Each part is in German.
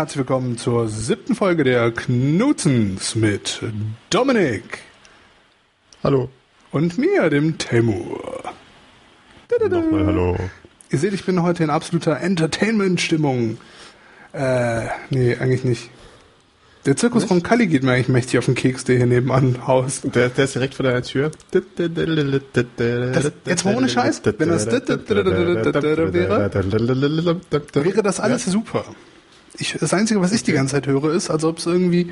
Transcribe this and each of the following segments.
Herzlich willkommen zur siebten Folge der Knuzens mit Dominik. Hallo. Und mir, dem Temur. Nochmal hallo. Ihr seht, ich bin heute in absoluter Entertainment-Stimmung. Äh, nee, eigentlich nicht. Der Zirkus von Kali geht mir eigentlich mächtig auf den Keks, der hier nebenan haust. Der, der ist direkt vor deiner Tür. Das, jetzt mal ohne Scheiß, wenn das wäre, wäre das alles super. Ich, das Einzige, was ich die ganze Zeit höre, ist, als ob es irgendwie,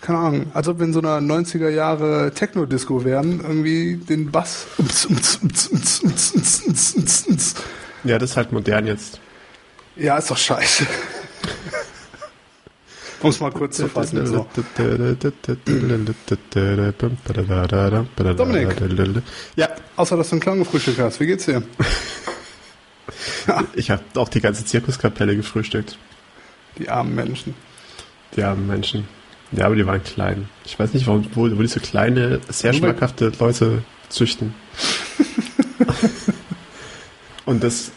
keine Ahnung, als ob wir in so einer 90er Jahre Techno-Disco wären, irgendwie den Bass. Ja, das ist halt modern jetzt. Ja, ist doch scheiße. Um es mal kurz zu fassen. So. Dominik. Ja. Außer, dass du einen Clown gefrühstückt hast. Wie geht's dir? Ich habe auch die ganze Zirkuskapelle gefrühstückt. Die armen Menschen. Die armen Menschen. Ja, aber die waren klein. Ich weiß nicht, warum, wo, wo diese kleine, sehr schmackhafte Leute züchten. und das,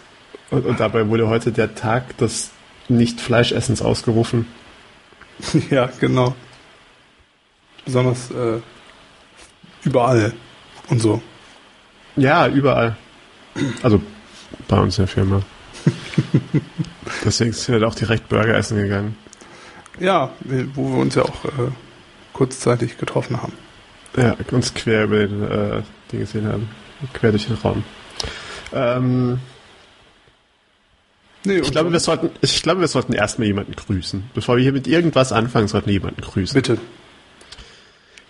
und, und dabei wurde heute der Tag des Nicht-Fleischessens ausgerufen. Ja, genau. Besonders äh, überall und so. Ja, überall. Also bei uns in der Firma. Deswegen sind wir auch direkt Burger essen gegangen. Ja, wo wir uns ja auch äh, kurzzeitig getroffen haben. Ja, uns quer über den äh, Ding gesehen haben. Quer durch den Raum. Ähm, Nee, ich, glaube, wir sollten, ich glaube, wir sollten erstmal jemanden grüßen. Bevor wir hier mit irgendwas anfangen, sollten wir jemanden grüßen. Bitte.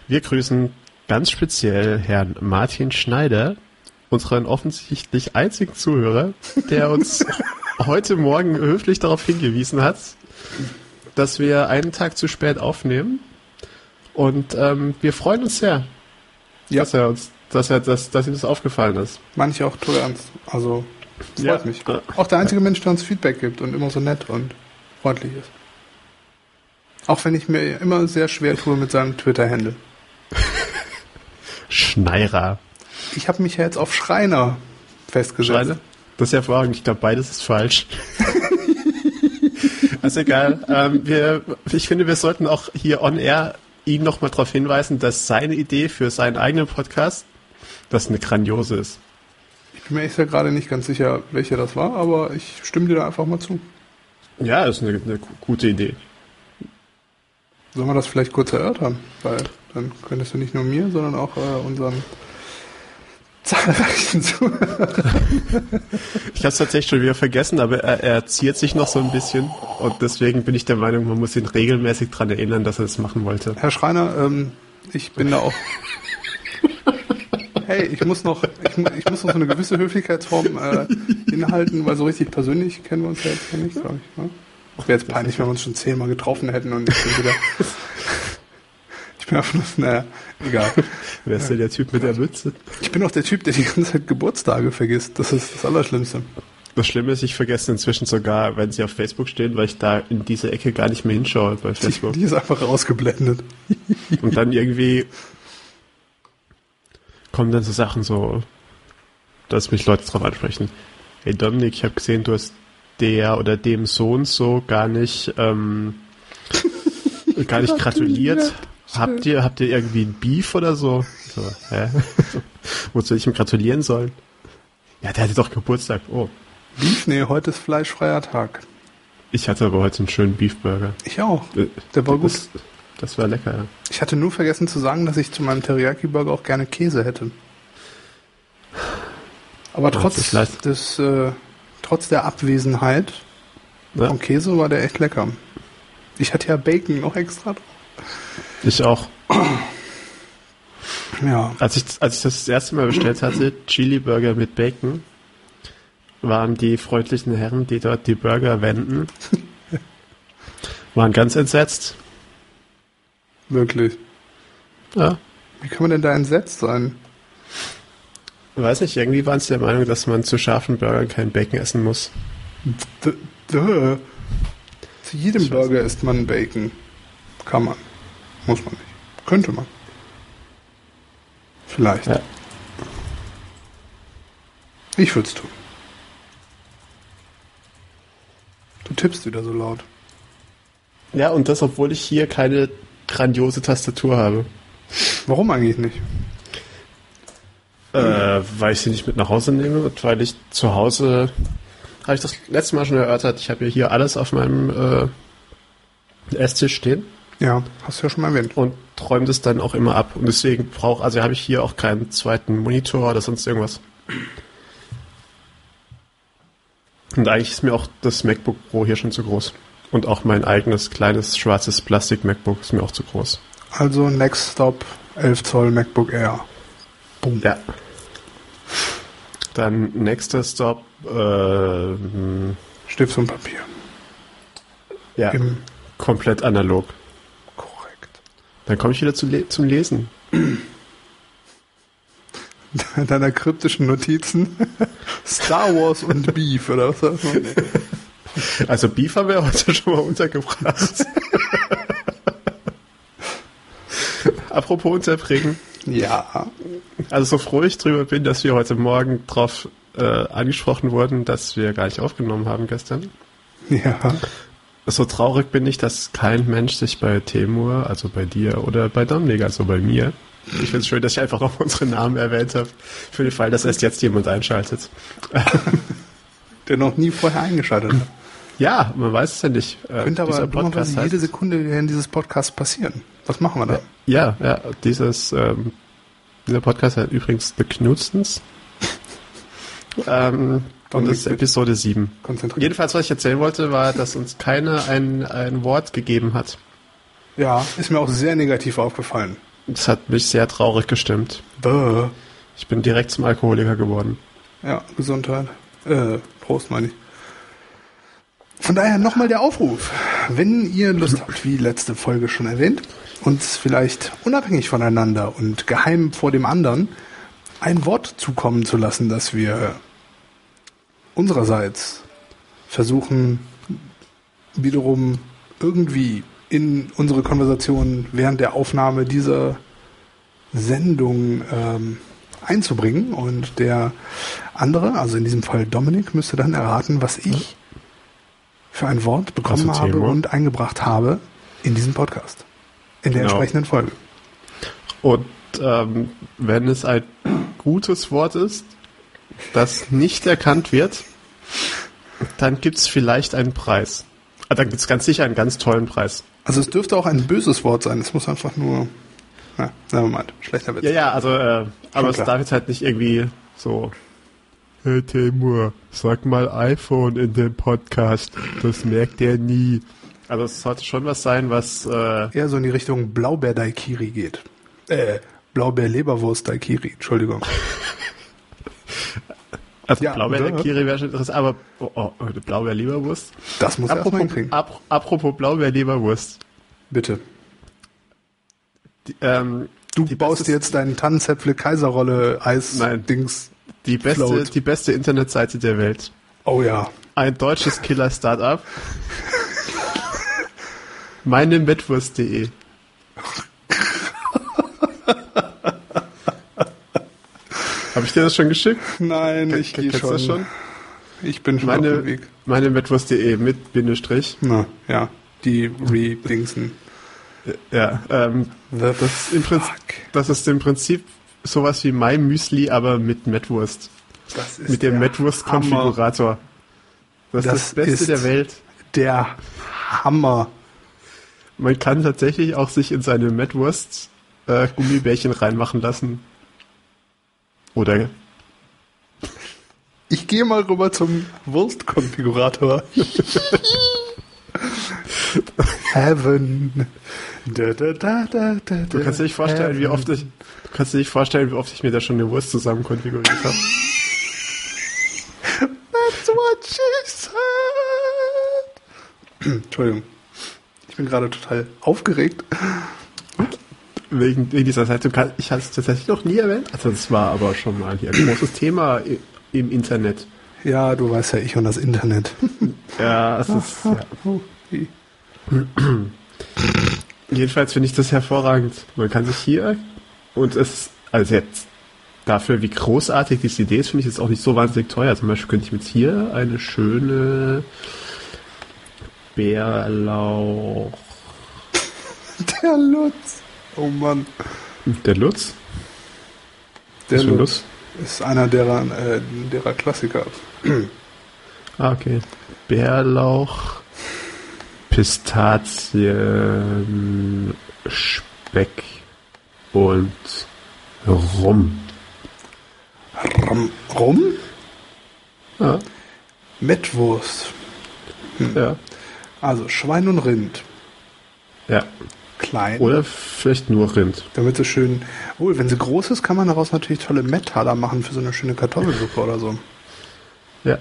Wir grüßen ganz speziell Herrn Martin Schneider, unseren offensichtlich einzigen Zuhörer, der uns heute Morgen höflich darauf hingewiesen hat, dass wir einen Tag zu spät aufnehmen. Und ähm, wir freuen uns sehr, Ja. dass er uns, dass er, dass, dass ihm das aufgefallen ist. Manche auch tot ernst. Also, freut Ja. mich. Auch der einzige Mensch, der uns Feedback gibt und immer so nett und freundlich ist. Auch wenn ich mir immer sehr schwer tue mit seinem Twitter-Handle. Schneirer. Ich habe mich ja jetzt auf Schreiner festgesetzt. Schreiner? Das ist hervorragend. Ich glaube, beides ist falsch. ist egal. Ähm, wir, ich finde, wir sollten auch hier on air ihn nochmal darauf hinweisen, dass seine Idee für seinen eigenen Podcast das eine grandiose ist. Ich bin mir echt ja gerade nicht ganz sicher, welcher das war, aber ich stimme dir da einfach mal zu. Ja, ist eine, eine gute Idee. Sollen wir das vielleicht kurz erörtern? Weil dann könntest du nicht nur mir, sondern auch äh, unseren zahlreichen Zuhörern. Ich habe es tatsächlich schon wieder vergessen, aber er, er ziert sich noch so ein bisschen und deswegen bin ich der Meinung, man muss ihn regelmäßig daran erinnern, dass er das machen wollte. Herr Schreiner, ähm, ich bin da auch. Hey, ich muss noch, ich, ich muss noch so eine gewisse Höflichkeitsform äh, inhalten, weil so richtig persönlich kennen wir uns ja jetzt noch nicht, glaube ich. Ne? Wäre jetzt peinlich, wenn wir uns schon zehnmal getroffen hätten und ich bin wieder. Nur, naja, egal. Wer ist denn der Typ mit der Mütze? Ich bin auch der Typ, der die ganze Zeit Geburtstage vergisst. Das ist das Allerschlimmste. Das Schlimme ist, ich vergesse inzwischen sogar, wenn sie auf Facebook stehen, weil ich da in diese Ecke gar nicht mehr hinschaue bei Die, Facebook. die ist einfach rausgeblendet. Und dann irgendwie kommen dann so Sachen so, dass mich Leute drauf ansprechen. Hey Dominik, ich habe gesehen, du hast der oder dem Sohn so gar nicht, ähm, gar nicht gratuliert. Habt ihr, habt ihr irgendwie ein Beef oder so? so hä? Wozu ich ihm gratulieren sollen? Ja, der hatte doch Geburtstag. Oh. Beef? Nee, heute ist fleischfreier Tag. Ich hatte aber heute einen schönen Beefburger. Ich auch. Äh, Der war gut. Das, das war lecker, ja. Ich hatte nur vergessen zu sagen, dass ich zu meinem Teriyaki-Burger auch gerne Käse hätte. Aber Ja, trotz das des, äh, trotz der Abwesenheit Ja. vom Käse war der echt lecker. Ich hatte ja Bacon noch extra drauf. Ich auch. Ja. Als ich, als ich das das erste Mal bestellt hatte, Chili Burger mit Bacon, waren die freundlichen Herren, die dort die Burger wenden, waren ganz entsetzt. Wirklich. Ja. Wie kann man denn da entsetzt sein? Weiß nicht, irgendwie waren sie der Meinung, dass man zu scharfen Burgern kein Bacon essen muss. D duh. Zu jedem Burger isst man Bacon. Kann man. Muss man nicht. Könnte man. Vielleicht. Ja. Ich würde es tun. Du tippst wieder so laut. Ja, und das, obwohl ich hier keine grandiose Tastatur habe. Warum eigentlich nicht? Äh, weil ich sie nicht mit nach Hause nehme und weil ich zu Hause, habe ich das letzte Mal schon erörtert, ich habe ja hier alles auf meinem äh, Esstisch stehen. Ja, hast du ja schon mal erwähnt. Und räume das dann auch immer ab. Und deswegen brauche, also habe ich hier auch keinen zweiten Monitor oder sonst irgendwas. Und eigentlich ist mir auch das MacBook Pro hier schon zu groß. Und auch mein eigenes kleines schwarzes Plastik-MacBook ist mir auch zu groß. Also Next Stop 11 Zoll MacBook Air. Boom. Ja. Dann nächster Stop. Äh, Stift und Papier. Ja. Im komplett analog. Dann komme ich wieder zu le zum Lesen. Deiner kryptischen Notizen. Star Wars und Beef, oder was? Also Beef haben wir heute schon mal untergebracht. Apropos unterbringen. Ja. Also so froh ich drüber bin, dass wir heute Morgen drauf äh, angesprochen wurden, dass wir gar nicht aufgenommen haben gestern. Ja. So traurig bin ich, dass kein Mensch sich bei Temur, also bei dir oder bei Dominik, also bei mir, ich finde es schön, dass ich einfach noch unsere Namen erwähnt habe, für den Fall, dass erst jetzt jemand einschaltet. Der noch nie vorher eingeschaltet hat. Ja, man weiß es ja nicht. Äh, Könnte aber dummerweise jede Sekunde in dieses Podcast passieren. Was machen wir da? Ja, ja, dieses, ähm, dieser Podcast hat übrigens The Knudstens. ähm, und das ist Episode 7. Jedenfalls, was ich erzählen wollte, war, dass uns keiner ein, ein Wort gegeben hat. Ja, ist mir auch sehr negativ aufgefallen. Das hat mich sehr traurig gestimmt. Bäh. Ich bin direkt zum Alkoholiker geworden. Ja, Gesundheit. Äh, Prost, meine ich. Von daher nochmal der Aufruf. Wenn ihr Lust habt, wie letzte Folge schon erwähnt, uns vielleicht unabhängig voneinander und geheim vor dem anderen ein Wort zukommen zu lassen, das wir unsererseits versuchen, wiederum irgendwie in unsere Konversation während der Aufnahme dieser Sendung ähm, einzubringen. Und der andere, also in diesem Fall Dominik, müsste dann erraten, was ich für ein Wort bekommen also habe und eingebracht habe in diesem Podcast. In der genau. entsprechenden Folge. Und ähm, wenn es ein gutes Wort ist, das nicht erkannt wird, dann gibt es vielleicht einen Preis. Ah, dann gibt es ganz sicher einen ganz tollen Preis. Also es dürfte auch ein böses Wort sein. Es muss einfach nur. Na, wir mal, schlechter Witz. Ja, ja, also, äh, aber es darf jetzt halt nicht irgendwie so Hey Timur, sag mal iPhone in dem Podcast. Das merkt er nie. Also es sollte schon was sein, was äh eher so in die Richtung Blaubeer Daikiri geht. Äh, Blaubeer Leberwurst Daikiri, Entschuldigung. Also ja, Blaubeer Daikiri wäre schon interessant, aber oh, oh, Blaubeer Leberwurst. Das muss apropos, erstmal hinkriegen. Ap apropos Blaubeer Leberwurst. Bitte. Die, ähm, du baust jetzt deinen Tannenzäpfle Kaiserrolle Eis Dings die beste, die beste Internetseite der Welt. Oh ja. Ein deutsches Killer-Startup. Meine Metwurst.de. Habe ich dir das schon geschickt? Nein, K ich gehe schon. Das schon. Ich bin schon meine, auf dem Weg. Meine Metwurst.de mit Bindestrich. Na, ja. Die Re-Dingsen. Ja, ähm, das, ist im Prinzip, das ist im Prinzip sowas wie My Müsli, aber mit Metwurst. mit dem Metwurst-Konfigurator. Das, das, ist das Beste ist der Welt. Der Hammer. Man kann tatsächlich auch sich in seine Metwurst äh, Gummibärchen reinmachen lassen. Oder ich gehe mal rüber zum Wurstkonfigurator. Heaven. Da, da, da, du kannst dir nicht vorstellen, wie oft ich, du kannst dir nicht vorstellen, wie oft ich mir da schon eine Wurst zusammen konfiguriert habe. That's what she said. Entschuldigung. Ich bin gerade total aufgeregt. Wegen, dieser Seite. Ich habe es tatsächlich noch nie erwähnt. Also das war aber schon mal hier ein großes Thema im Internet. Ja, du weißt ja, ich und das Internet. ja, es ist. Ja. Jedenfalls finde ich das hervorragend. Man kann sich hier und es, also jetzt dafür, wie großartig diese Idee ist, finde ich es auch nicht so wahnsinnig teuer. Zum Beispiel könnte ich jetzt hier eine schöne Bärlauch. Der Lutz. Oh Mann. Der Lutz? Der ein Lutz ist einer derer, äh, derer Klassiker. Ah, okay. Bärlauch, Pistazien, Speck und Rum. Rum? Rum? Ja. Mettwurst. Ja. Also Schwein und Rind. ja. Klein. Oder vielleicht nur Rind. Damit sie schön. Oh, wenn sie groß ist, kann man daraus natürlich tolle Metaller machen für so eine schöne Kartoffelsuppe oder so. Ja.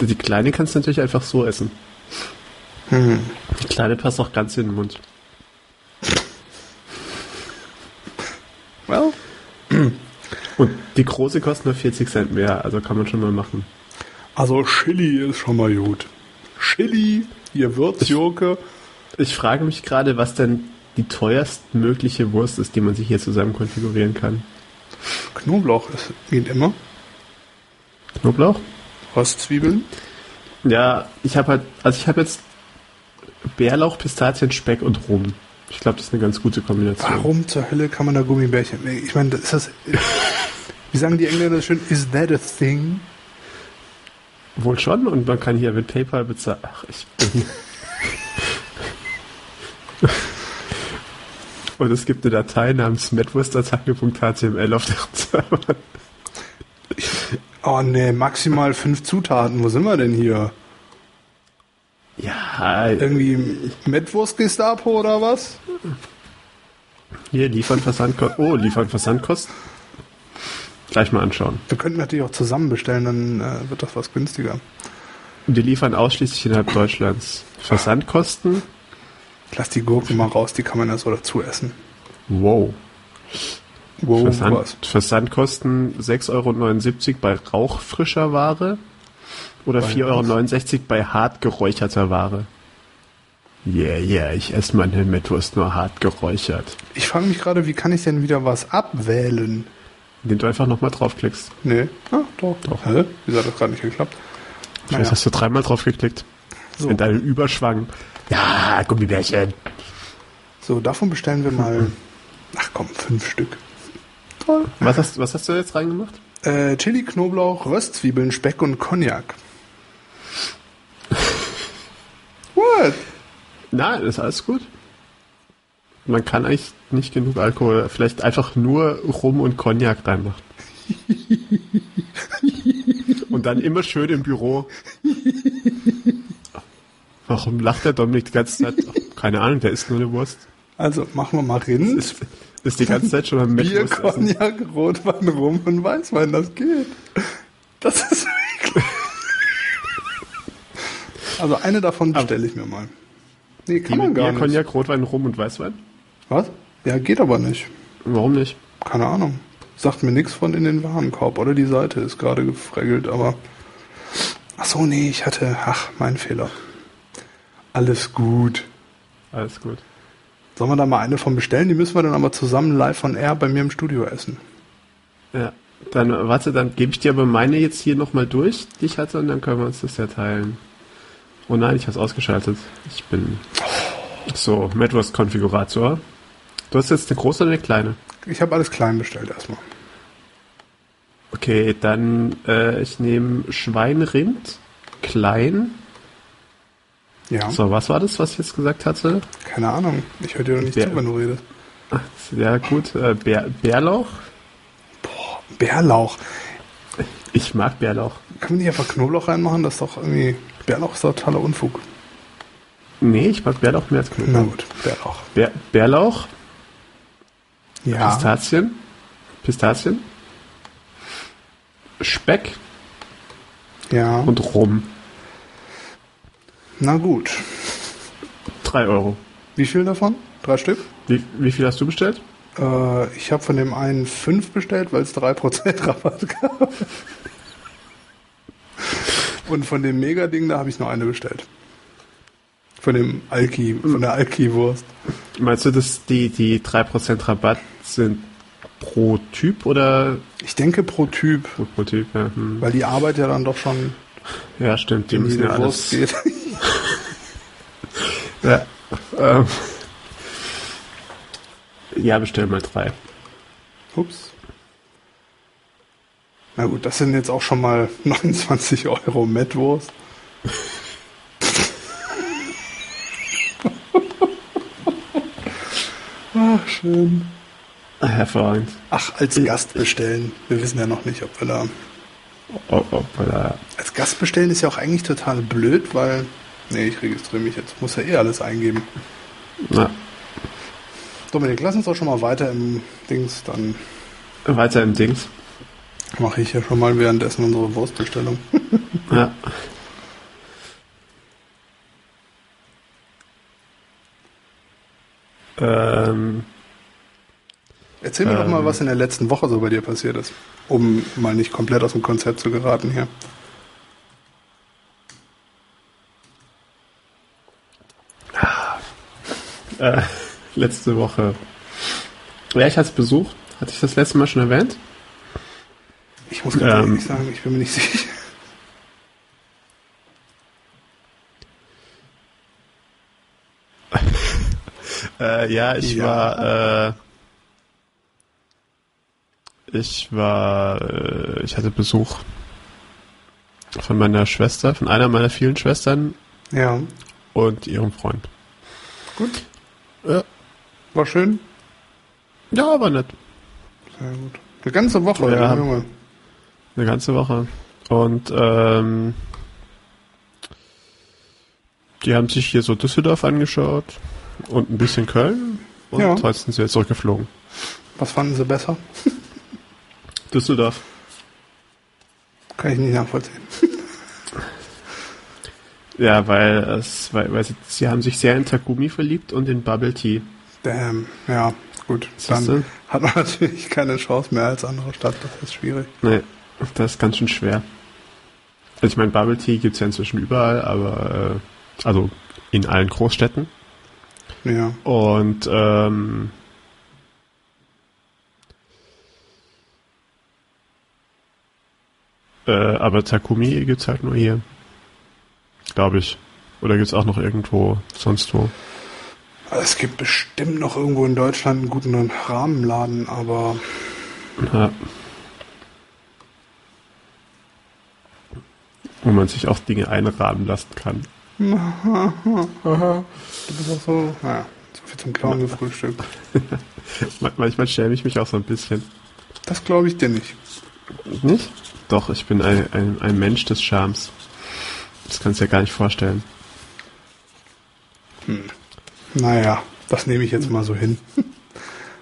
Die kleine kannst du natürlich einfach so essen. Hm. Die kleine passt auch ganz in den Mund. Well, Und die große kostet nur 40 Cent mehr, also kann man schon mal machen. also Chili ist schon mal gut. Chili, ihr Würzjurke. Ich frage mich gerade, was denn die teuerstmögliche Wurst ist, die man sich hier zusammen konfigurieren kann. Knoblauch ist, geht immer. Knoblauch? Röstzwiebeln. Ja, ich habe halt, also ich habe jetzt Bärlauch, Pistazien, Speck und Rum. Ich glaube, das ist eine ganz gute Kombination. Warum zur Hölle kann man da Gummibärchen? Ich meine, das ist das. Wie sagen die Engländer schön? Is that a thing? Wohl schon, und man kann hier mit PayPal bezahlen. Ach, ich bin. und es gibt eine Datei namens metwurstattacke.html auf deren Server. Oh nee, maximal fünf Zutaten. Wo sind wir denn hier? Ja, Irgendwie Mettwurst Gestapo oder was? hier liefern Versandkosten. Oh, liefern Versandkosten. Gleich mal anschauen. Wir könnten natürlich auch zusammen bestellen, dann äh, wird das was günstiger. Und die liefern ausschließlich innerhalb Deutschlands. Versandkosten? Lass die Gurken mal raus, die kann man ja so dazu essen. Wow. Wow, Versand, was? Versandkosten 6,79 Euro bei rauchfrischer Ware oder Bei 4,69 Euro bei hart geräucherter Ware. Yeah, yeah, ich esse meine Mettwurst nur hart geräuchert. Ich frage mich gerade, wie kann ich denn wieder was abwählen? Indem du einfach nochmal draufklickst. Nee. Ah, doch. Doch. Hä? Wieso hat das gerade nicht geklappt? Vielleicht Naja. hast du dreimal draufgeklickt. So. In deinem Überschwang. Ja, Gummibärchen. So, davon bestellen wir mal. Ach komm, fünf Stück. Toll. Was hast, was hast du jetzt reingemacht? Äh, Chili, Knoblauch, Röstzwiebeln, Speck und Cognac. What? Na, ist alles gut. Man kann eigentlich nicht genug Alkohol, vielleicht einfach nur Rum und Cognac reinmachen. und dann immer schön im Büro. Warum lacht der Dominik die ganze Zeit? Keine Ahnung, der isst nur eine Wurst. Also machen wir mal Rind, Ist, ist die ganze Zeit schon am Bier. Cognac, Rotwein, Rum und Weißwein. Das geht. Das ist wirklich... Also eine davon bestelle ich mir mal. Nee, kann man gar Bier, nicht. Cognac, Rotwein, Rum und Weißwein? Was? Ja, geht aber nicht. Warum nicht? Keine Ahnung. Sagt mir nichts von in den Warenkorb. Oder die Seite ist gerade gefreggelt, aber. Ach so, nee, ich hatte. Ach, mein Fehler. Alles gut. Alles gut. Sollen wir da mal eine von bestellen? Die müssen wir dann aber zusammen live von Air bei mir im Studio essen. Ja. Dann, warte, dann gebe ich dir aber meine jetzt hier nochmal durch, die ich hatte, und dann können wir uns das ja teilen. Oh nein, ich habe es ausgeschaltet. Ich bin. So, Medwurst-Konfigurator. Du hast jetzt eine große oder eine kleine? Ich habe alles klein bestellt erstmal. Okay, dann äh, ich nehme Schweinrind, klein. Ja, So, was war das, was ich jetzt gesagt hatte? keine Ahnung. Ich höre dir doch nicht Bär- zu, wenn du redest. Ach, ja gut, äh, Bär, Bärlauch. Bärlauch. Ich mag Bärlauch. Können wir nicht einfach Knoblauch reinmachen? Das ist doch irgendwie. Bärlauch ist totaler Unfug. Nee, ich mag Bärlauch mehr als Na Knoblauch. gut, Bärlauch. Bär, Bärlauch, Ja. Pistazien, Pistazien, Speck Ja. und Rum. Na gut. Drei Euro. Wie viel davon? Drei Stück? Wie, wie viel hast du bestellt? Äh, ich habe von dem einen fünf bestellt, weil es 3% Rabatt gab. Und von dem Mega-Ding, da habe ich nur eine bestellt. Von dem Alki, von der Alki-Wurst. Meinst du, dass die, die 3% Rabatt sind pro Typ oder Ich denke pro Typ, pro, pro Typ? Ja, hm. weil die Arbeit ja dann doch schon ja stimmt. Die müssen ja alles. geht. Ja. Ähm. Ja, bestell mal drei. Ups. Na gut, das sind jetzt auch schon mal 29 Euro Metwurst. Ach, schön. Hervorragend. Ach, als Gast bestellen. Wir wissen ja noch nicht, ob wir da. Ob, ob wir da Als Gast bestellen ist ja auch eigentlich total blöd, weil. Nee, ich registriere mich jetzt. Muss ja eh alles eingeben. na, Dominik, lass uns doch schon mal weiter im Dings. Dann weiter im Dings. mache ich ja schon mal währenddessen unsere Wurstbestellung. Ja. Ähm, Erzähl mir Ähm. doch mal, was in der letzten Woche so bei dir passiert ist. Um mal nicht komplett aus dem Konzept zu geraten hier. Äh, letzte Woche. Ja, ich hatte Besuch. Hatte ich das letzte Mal schon erwähnt? Ich muss ganz Ähm. ehrlich sagen, ich bin mir nicht sicher. Äh, ja, ich Ja. war, äh, ich war, äh, ich hatte Besuch von meiner Schwester, von einer meiner vielen Schwestern Ja, und ihrem Freund. gut. Ja, War schön. ja aber nett. Sehr gut. Eine ganze Woche, Ja. Junge. Eine ganze Woche. Und ähm, die haben sich hier so Düsseldorf angeschaut und ein bisschen Köln. Und Ja. heute sind sie jetzt zurückgeflogen. Was fanden sie besser? Düsseldorf. Kann ich nicht nachvollziehen. Ja, weil es, weil, weil sie, sie haben sich sehr in Takumi verliebt und in Bubble Tea. Damn. Ja, gut. Siehste? Dann hat man natürlich keine Chance mehr als andere Stadt. Das ist schwierig. Nee, das ist ganz schön schwer. Also ich meine, Bubble Tea gibt's ja inzwischen überall, aber äh, also in allen Großstädten. Ja. Und ähm, äh, aber Takumi gibt's halt nur hier. Glaube ich. Oder gibt's auch noch irgendwo sonst wo? Es gibt bestimmt noch irgendwo in Deutschland einen guten Rahmenladen, aber Ja. Wo man sich auch Dinge einrahmen lassen kann. du bist auch so, naja, so viel zum Clown gefrühstückt. Ma- Manchmal schäme ich mich auch so ein bisschen. Das glaube ich dir nicht. Nicht? Doch, ich bin ein, ein, ein Mensch des Charmes. Das kannst du dir gar nicht vorstellen. Naja, das nehme ich jetzt mal so hin.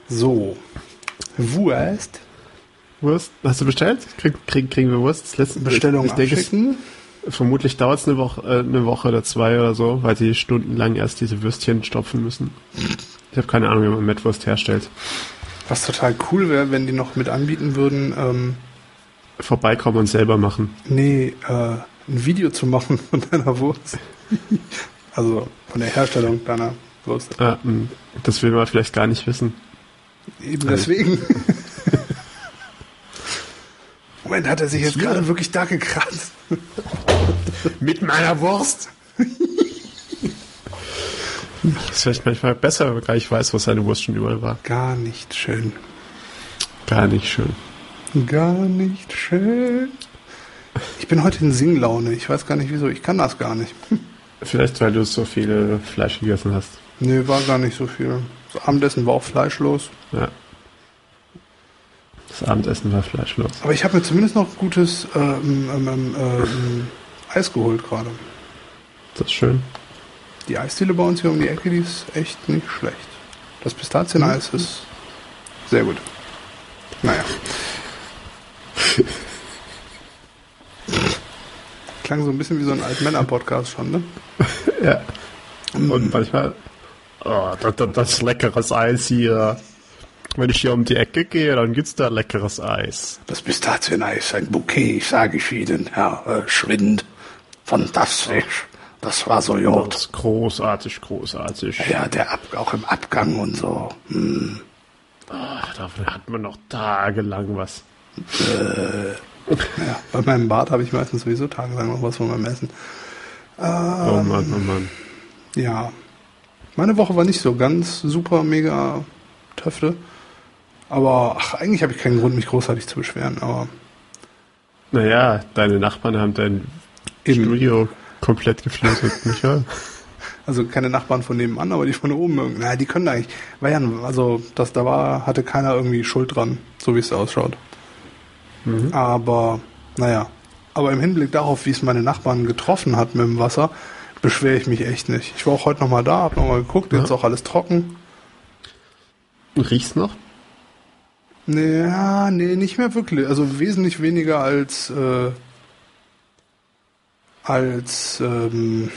So. Wurst. Wurst? Hast du bestellt? Krieg, krieg, kriegen wir Wurst? Das letzte, Bestellung ich denke, es, vermutlich dauert es eine Woche, äh, eine Woche oder zwei oder so, weil sie stundenlang erst diese Würstchen stopfen müssen. Ich habe keine Ahnung, wie man Mettwurst herstellt. Was total cool wäre, wenn die noch mit anbieten würden, ähm, Vorbeikommen und selber machen. nee, äh, ein Video zu machen von deiner Wurst. also von der Herstellung deiner Wurst. Mh, das will man vielleicht gar nicht wissen. Eben deswegen. Moment, hat er sich jetzt gerade wirklich da gekratzt? Mit meiner Wurst? Das ist vielleicht manchmal besser, wenn man gar nicht weiß, wo seine Wurst schon überall war. Gar nicht schön. Gar nicht schön. Gar nicht schön. Ich bin heute in Singlaune. Ich weiß gar nicht wieso. Ich kann das gar nicht. Vielleicht, weil du so viele Fleisch gegessen hast. Nee, war gar nicht so viel. Das Abendessen war auch fleischlos. Ja. Das Abendessen war fleischlos. Aber ich habe mir zumindest noch gutes ähm, ähm, ähm, ähm, Eis geholt gerade. Das ist schön. Die Eisdiele bei uns hier um die Ecke, die ist echt nicht schlecht. Das Pistazieneis ist sehr gut. Naja. Klang so ein bisschen wie so ein Altmänner-Podcast schon, ne? Ja. Und manchmal, oh, das, das, das ist leckeres Eis hier. Wenn ich hier um die Ecke gehe, dann gibt's da leckeres Eis. Das Pistazieneis, ein Bouquet, sage ich Ihnen, Herr äh, Schwind. Fantastisch. Das war so Das gut. ist großartig, großartig. Ja, der Ab auch im Abgang und so. Hm. Ach, davon hat man noch tagelang was. Ja, bei meinem Bart habe ich meistens sowieso tagelang noch was von meinem Essen. oh Mann, oh Mann. Ja. Meine Woche war nicht so ganz super, mega Töfte. Aber ach, eigentlich habe ich keinen Grund, mich großartig zu beschweren. Aber naja, deine Nachbarn haben dein Eben. Studio komplett geflutet, nicht wahr? Also keine Nachbarn von nebenan, aber die von oben. Na, die können eigentlich. War ja, also das da war, hatte keiner irgendwie Schuld dran, so wie es ausschaut. Mhm. Aber naja, aber im Hinblick darauf, wie es meine Nachbarn getroffen hat mit dem Wasser, beschwere ich mich echt nicht. Ich war auch heute nochmal da, habe nochmal geguckt, jetzt ist auch alles trocken. Riechst noch? Naja, nee, nicht mehr wirklich. Also wesentlich weniger als äh, als ähm,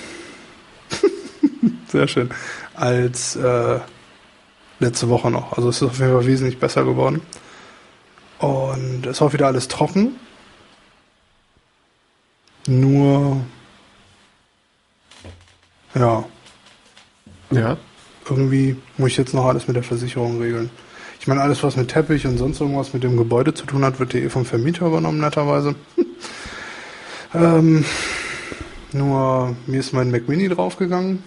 sehr schön als äh, letzte Woche noch. Also es ist auf jeden Fall wesentlich besser geworden. Und es auch wieder alles trocken. Nur ja. Ja. Irgendwie muss ich jetzt noch alles mit der Versicherung regeln. Ich meine, alles, was mit Teppich und sonst irgendwas mit dem Gebäude zu tun hat, wird ja eh vom Vermieter übernommen, netterweise. ähm, nur mir ist mein Mac Mini draufgegangen.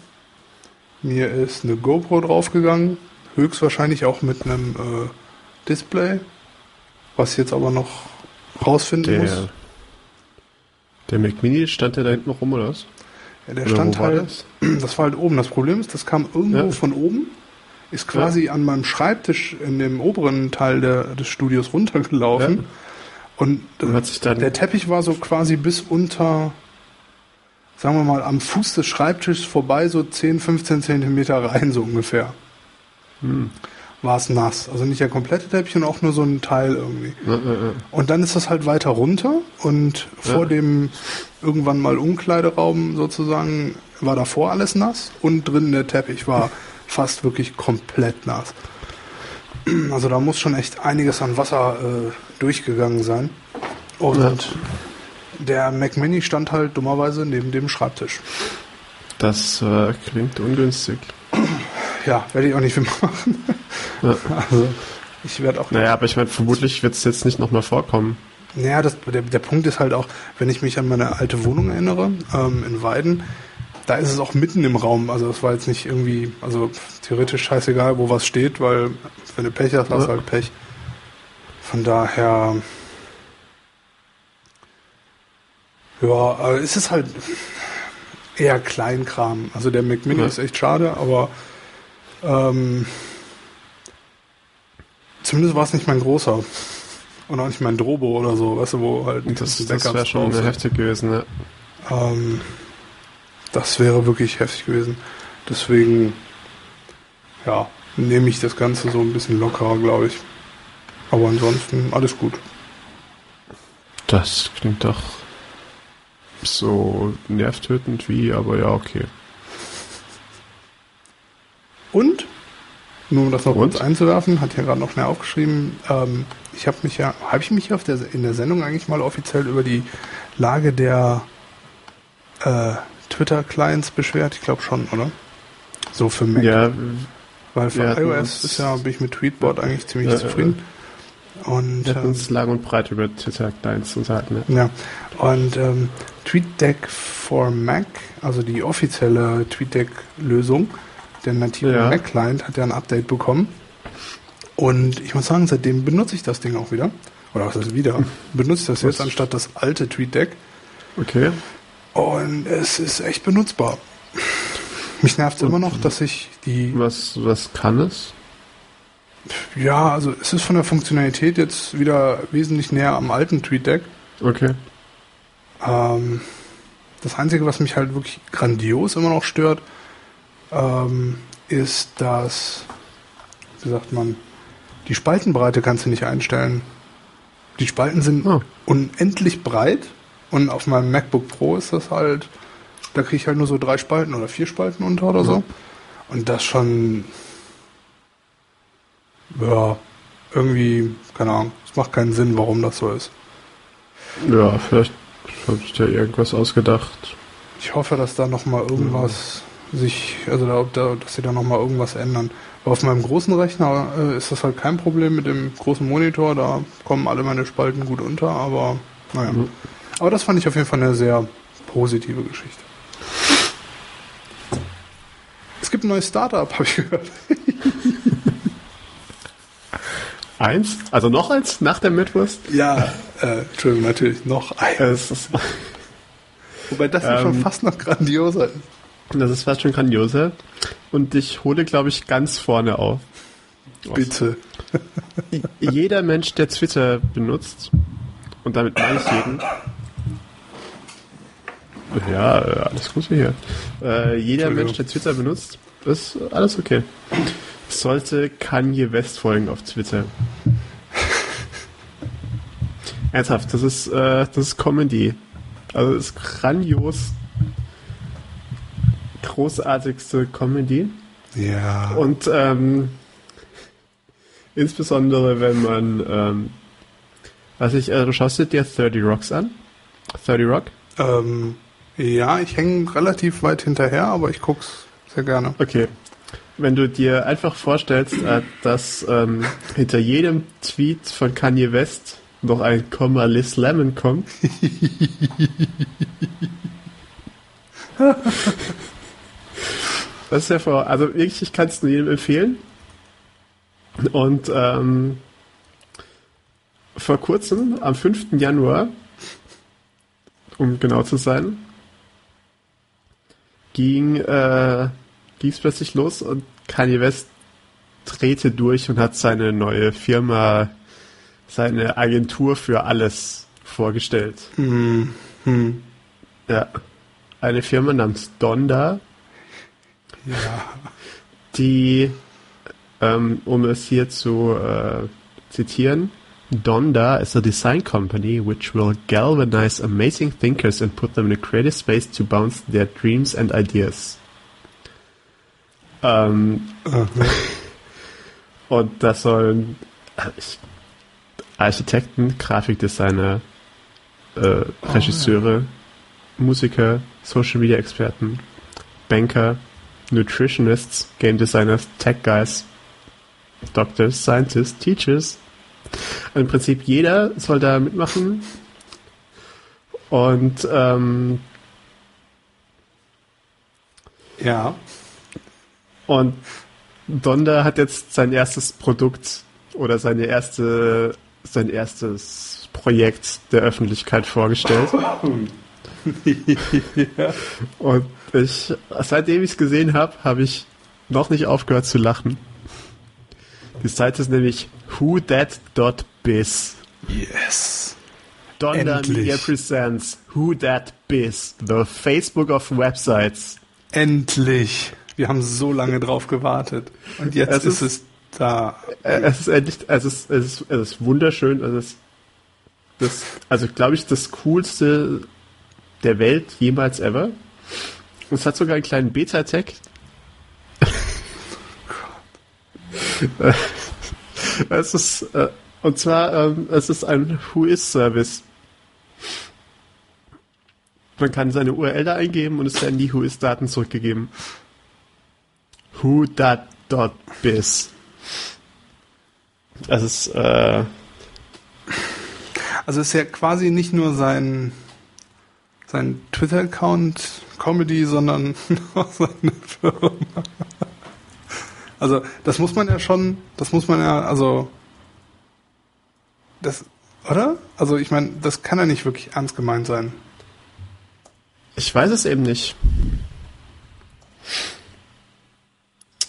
Mir ist eine GoPro draufgegangen. Höchstwahrscheinlich auch mit einem äh, Display. Was jetzt aber noch rausfinden der, muss. Der Mac Mini stand der da hinten rum, oder was? Ja, der oder stand halt. Das? das? war halt oben. Das Problem ist, das kam irgendwo ja. von oben, ist quasi ja. an meinem Schreibtisch in dem oberen Teil der, des Studios runtergelaufen. Und, Und der Teppich war so quasi bis unter, sagen wir mal, am Fuß des Schreibtischs vorbei, so 10, 15 Zentimeter rein, so ungefähr. Hm war es nass. Also nicht der komplette Teppich und auch nur so ein Teil irgendwie. Ja, ja, ja. Und dann ist das halt weiter runter und vor dem irgendwann mal Umkleideraum sozusagen war davor alles nass und drinnen der Teppich war fast wirklich komplett nass. Also da muss schon echt einiges an Wasser äh, durchgegangen sein. Und der Mac Mini stand halt dummerweise neben dem Schreibtisch. Das äh, klingt ungünstig ja, werde ich auch nicht viel machen. Ja. Also, ich werde auch. Naja, aber ich meine, vermutlich wird es jetzt nicht nochmal vorkommen. Naja, das, der, der Punkt ist halt auch, wenn ich mich an meine alte Wohnung erinnere, ähm, in Weiden, da ist es auch mitten im Raum. Also das war jetzt nicht irgendwie, also theoretisch scheißegal, wo was steht, weil wenn du Pech hast, hast du halt Pech. Von daher, ja, es ist halt eher Kleinkram. Also der Mac Mini ja. ist echt schade, aber ähm, zumindest war es nicht mein großer. Und auch nicht mein Drobo oder so, weißt du, wo halt das, das wäre schon heftig gewesen, ne? Ähm, das wäre wirklich heftig gewesen. Deswegen, ja, nehme ich das Ganze so ein bisschen lockerer, glaube ich. Aber ansonsten alles gut. Das klingt doch so nervtötend wie, aber ja, okay. Und, nur um das noch kurz einzuwerfen, hat ja gerade noch schnell aufgeschrieben, ähm, ich habe mich ja, habe ich mich auf der, in der Sendung eigentlich mal offiziell über die Lage der äh, Twitter-Clients beschwert? Ich glaube schon, oder? So für Mac. Ja. Weil für iOS ist ja, bin ich mit Tweetbot eigentlich ziemlich ja, zufrieden. Und, wir hatten uns ähm, lang und breit über Twitter-Clients zu sagen. Ne? Ja, und ähm, TweetDeck for Mac, also die offizielle TweetDeck-Lösung, der native ja. Mac-Client hat ja ein Update bekommen. Und ich muss sagen, seitdem benutze ich das Ding auch wieder. Oder was ist wieder? Benutze ich das was? jetzt anstatt das alte TweetDeck. Okay. Und es ist echt benutzbar. Mich nervt immer noch, dass ich die. Was, was kann es? Ja, also es ist von der Funktionalität jetzt wieder wesentlich näher am alten TweetDeck. Okay. Ähm, das Einzige, was mich halt wirklich grandios immer noch stört, ähm, ist, dass, wie sagt man, die Spaltenbreite kannst du nicht einstellen. Die Spalten sind oh. unendlich breit und auf meinem MacBook Pro ist das halt, da kriege ich halt nur so drei Spalten oder vier Spalten unter oder so. Und das schon, ja, irgendwie, keine Ahnung, es macht keinen Sinn, warum das so ist. Ja, vielleicht habe ich da irgendwas ausgedacht. Ich hoffe, dass da nochmal irgendwas sich, also da, da, dass sie da nochmal irgendwas ändern. Aber auf meinem großen Rechner äh, ist das halt kein Problem mit dem großen Monitor, da kommen alle meine Spalten gut unter, aber naja. Mhm. Aber das fand ich auf jeden Fall eine sehr positive Geschichte. Es gibt ein neues Startup, habe ich gehört. eins? Also noch eins nach der Midwest? Ja, äh, Entschuldigung, natürlich noch eins. Wobei das ja ähm, schon fast noch grandioser ist. Das ist fast schon grandioser. Und ich hole, glaube ich, ganz vorne auf. Bitte. Jeder Mensch, der Twitter benutzt, und damit meine ich jeden. Ja, alles gut hier. Äh, jeder Mensch, der Twitter benutzt, ist alles okay. Sollte Kanye West folgen auf Twitter. Ernsthaft, das ist, äh, das ist Comedy. Also ist grandios großartigste Comedy. Ja. Und ähm, insbesondere wenn man, ähm, was ich, du schaust dir 30 Rocks an? 30 Rock? Ähm, ja, ich hänge relativ weit hinterher, aber ich guck's sehr gerne. Okay. Wenn du dir einfach vorstellst, äh, dass ähm, hinter jedem Tweet von Kanye West noch ein Komma Liz Lemon kommt. das ist ja vor, also wirklich, ich kann es nur jedem empfehlen. Und ähm, vor kurzem, am 5. Januar, um genau zu sein, ging äh, es plötzlich los und Kanye West drehte durch und hat seine neue Firma seine Agentur für alles vorgestellt. Hm. Hm. Ja. Eine Firma namens Donda. Ja. Die, ähm, um es hier zu äh, zitieren, Donda is a design company which will galvanize amazing thinkers and put them in a creative space to bounce their dreams and ideas. Ähm, -huh. und das sollen, ich Architekten, Grafikdesigner, äh, Regisseure, oh, ja. Musiker, Social Media Experten, Banker, Nutritionists, Game Designers, Tech Guys, Doctors, Scientists, Teachers. Im Prinzip jeder soll da mitmachen. Und ähm, ja. Und Donda hat jetzt sein erstes Produkt oder seine erste sein erstes Projekt der Öffentlichkeit vorgestellt. ja. Und ich, seitdem ich es gesehen habe, habe ich noch nicht aufgehört zu lachen. Die Seite ist nämlich whothat.biz. Yes. Donda Media Presents Who That Biz, the Facebook of Websites. Endlich. Wir haben so lange drauf gewartet. Und jetzt es ist, ist es da. Äh, es ist endlich, es ist, es ist, es ist wunderschön. Es ist das, also glaube ich, das coolste der Welt jemals ever. Es hat sogar einen kleinen Beta-Tag. Oh es ist, äh, und zwar, ähm, es ist ein Who-Is-Service. Man kann seine URL da eingeben und es werden die Who-Is-Daten zurückgegeben. Who-Dat.biz. Das ist, äh, also ist ja quasi nicht nur sein, sein Twitter-Account Comedy, sondern auch seine Firma. Also, das muss man ja schon, das muss man ja, also, das, oder? Also, ich meine, das kann ja nicht wirklich ernst gemeint sein. Ich weiß es eben nicht.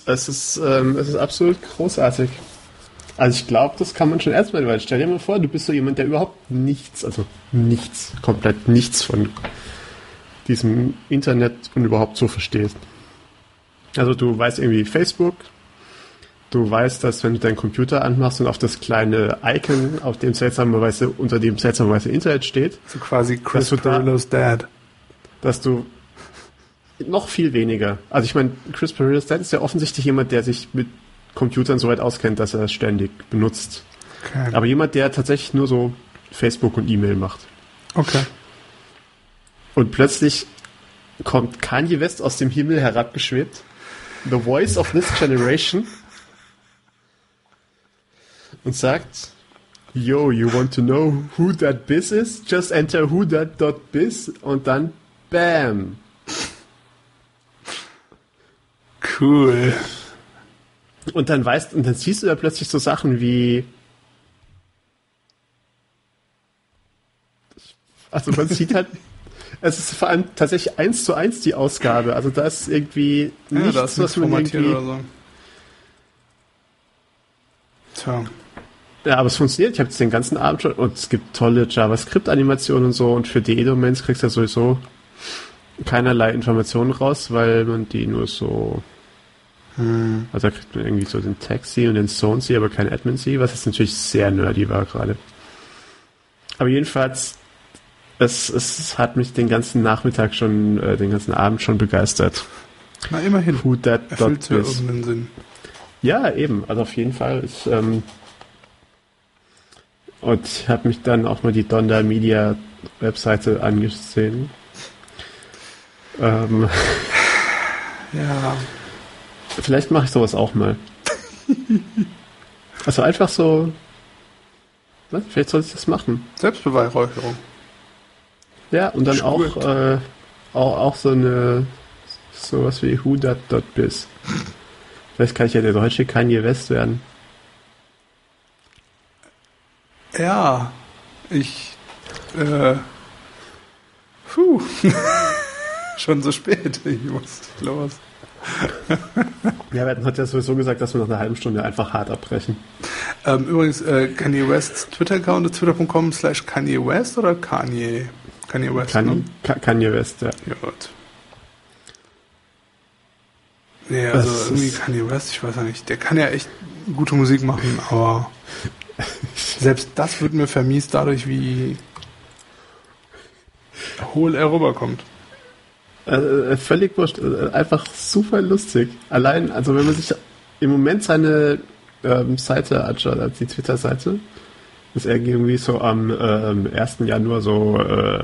Es ist, ähm, es ist absolut großartig. Also ich glaube, das kann man schon erstmal, weil stell dir mal vor, du bist so jemand, der überhaupt nichts, also nichts, komplett nichts von diesem Internet und überhaupt so versteht. Also du weißt irgendwie Facebook, du weißt, dass wenn du deinen Computer anmachst und auf das kleine Icon, auf dem seltsamerweise, unter dem seltsamerweise Internet steht, so quasi Chris Perillo's Dad. Dass du noch viel weniger. Also ich meine, Chris Perillo's Dad ist ja offensichtlich jemand, der sich mit Computern so weit auskennt, dass er es ständig benutzt. Okay. Aber jemand, der tatsächlich nur so Facebook und E-Mail macht. Okay. Und plötzlich kommt Kanye West aus dem Himmel herabgeschwebt. The Voice of this Generation. Und sagt, Yo, you want to know who that biz is? Just enter who that.biz und dann BAM. Cool. Und dann weißt, und dann siehst du da plötzlich so Sachen wie, also man sieht halt, es ist vor allem tatsächlich eins zu eins die Ausgabe. Also da ist irgendwie Ja, nichts, da ist was man irgendwie, oder so. Tja. Ja, aber es funktioniert. Ich habe jetzt den ganzen Abend schon und es gibt tolle JavaScript-Animationen und so und für die E-Domains kriegst du ja sowieso keinerlei Informationen raus, weil man die nur so Hm. Also da kriegt man irgendwie so den Taxi und den Zone-C, aber kein Admin-C, was jetzt natürlich sehr nerdy war gerade. Aber jedenfalls, es, es hat mich den ganzen Nachmittag schon, äh, den ganzen Abend schon begeistert. Na, immerhin. Who that Erfüllt ja irgendeinen Sinn. Ja, eben, also auf jeden Fall. Ich, ähm, und ich habe mich dann auch mal die Donda Media Webseite angesehen. Ähm, Ja. Vielleicht mache ich sowas auch mal. Also einfach so. Was? Vielleicht sollte ich das machen. Selbstbeweihräucherung. Ja, und dann auch, äh, auch, auch so eine sowas wie whodat.biz. Vielleicht kann ich ja der deutsche Kanye West werden. Ja. Ich. Äh. Puh. Schon so spät. Ich muss los. Ja, wir hatten hat ja sowieso gesagt, dass wir nach einer halben Stunde einfach hart abbrechen. Ähm, übrigens, äh, Kanye Wests Twitter-Account ist twitter.com slash Kanye West oder Kanye? Kanye West, Kanye, ne? Ka- Kanye West, ja. Ja, gut. Nee, also Das irgendwie Kanye West, ich weiß ja nicht. Der kann ja echt gute Musik machen, aber selbst das wird mir vermiest dadurch, wie hohl er rüberkommt. Äh, völlig wurscht. Äh, einfach super lustig. Allein, also wenn man sich im Moment seine ähm, Seite anschaut, also die Twitter-Seite, ist irgendwie so am ähm, 1. Januar so äh,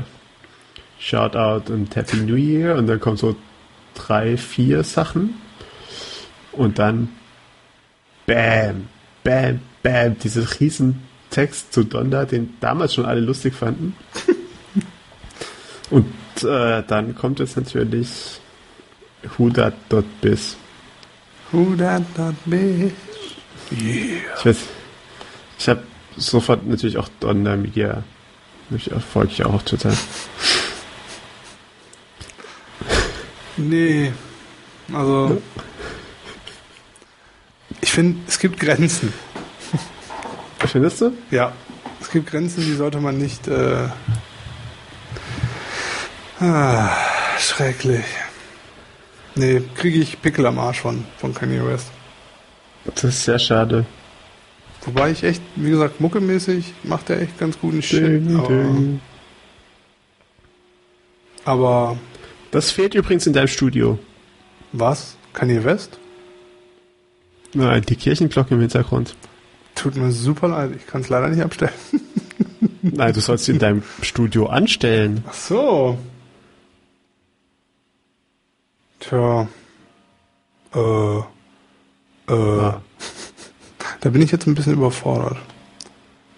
Shoutout und Happy New Year und dann kommen so drei, vier Sachen und dann Bam, Bam, Bam, dieses riesen Text zu Donda, den damals schon alle lustig fanden. Und äh, dann kommt jetzt natürlich whodat.biz. Who that not be? Yeah. Ich weiß, ich habe sofort natürlich auch Donda Media, ich folge ich auch auf Twitter. Nee, also ich finde, es gibt Grenzen. Findest du? Ja, es gibt Grenzen, die sollte man nicht. Äh, ah, schrecklich. Nee, kriege ich Pickel am Arsch von, von Kanye West. Das ist sehr schade. Wobei ich echt, wie gesagt, muckemäßig macht er echt ganz guten Shit. Ding, Aber, ding. aber Das fehlt übrigens in deinem Studio. was? Kanye West? Nein, die Kirchenglocke im Hintergrund. Tut mir super leid, ich kann es leider nicht abstellen. Nein, du sollst sie in deinem Studio anstellen. Ach so. Tja. Äh. Äh. Ah. Da bin ich jetzt ein bisschen überfordert.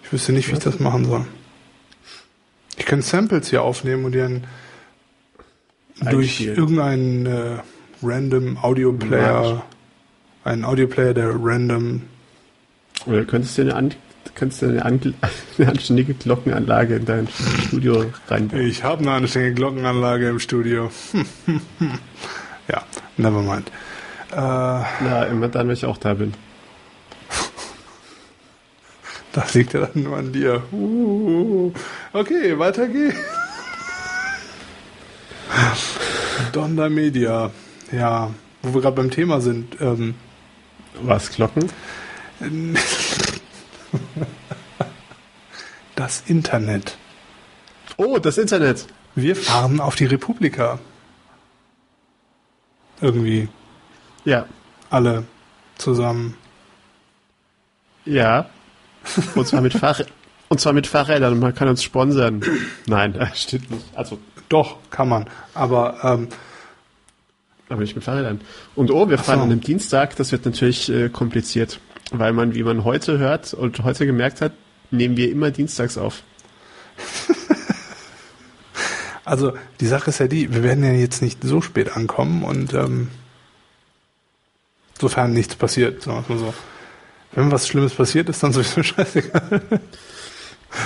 Ich wüsste nicht, wie ich das machen soll. Ich kann Samples hier aufnehmen und die dann durch irgendeinen äh, random Audioplayer, einen Audioplayer, der random Oder könntest du eine, an, könntest du eine, an, eine anständige Glockenanlage in dein Studio reinbauen? Ich habe eine anständige Glockenanlage im Studio. ja, never mind. Äh, Na, immer dann, wenn ich auch da bin. Das liegt ja dann nur an dir. Uh, okay, weiter geht's. Donda Media. Ja, wo wir gerade beim Thema sind. Ähm, Was, Glocken? das Internet. Oh, das Internet. Wir fahren auf die Republika. Irgendwie Ja. alle zusammen. Ja. Und zwar mit Fahr und zwar mit Fahrrädern man kann uns sponsern. Nein, das stimmt nicht. Also, Doch, kann man. Aber ähm, aber nicht mit Fahrrädern. Und oh, wir fahren so. an einem Dienstag, das wird natürlich äh, kompliziert. Weil man, wie man heute hört und heute gemerkt hat, nehmen wir immer dienstags auf. Also die Sache ist ja die, wir werden ja jetzt nicht so spät ankommen und ähm, Sofern nichts passiert, sagen wir mal so. Wenn was Schlimmes passiert, ist dann sowieso scheißegal.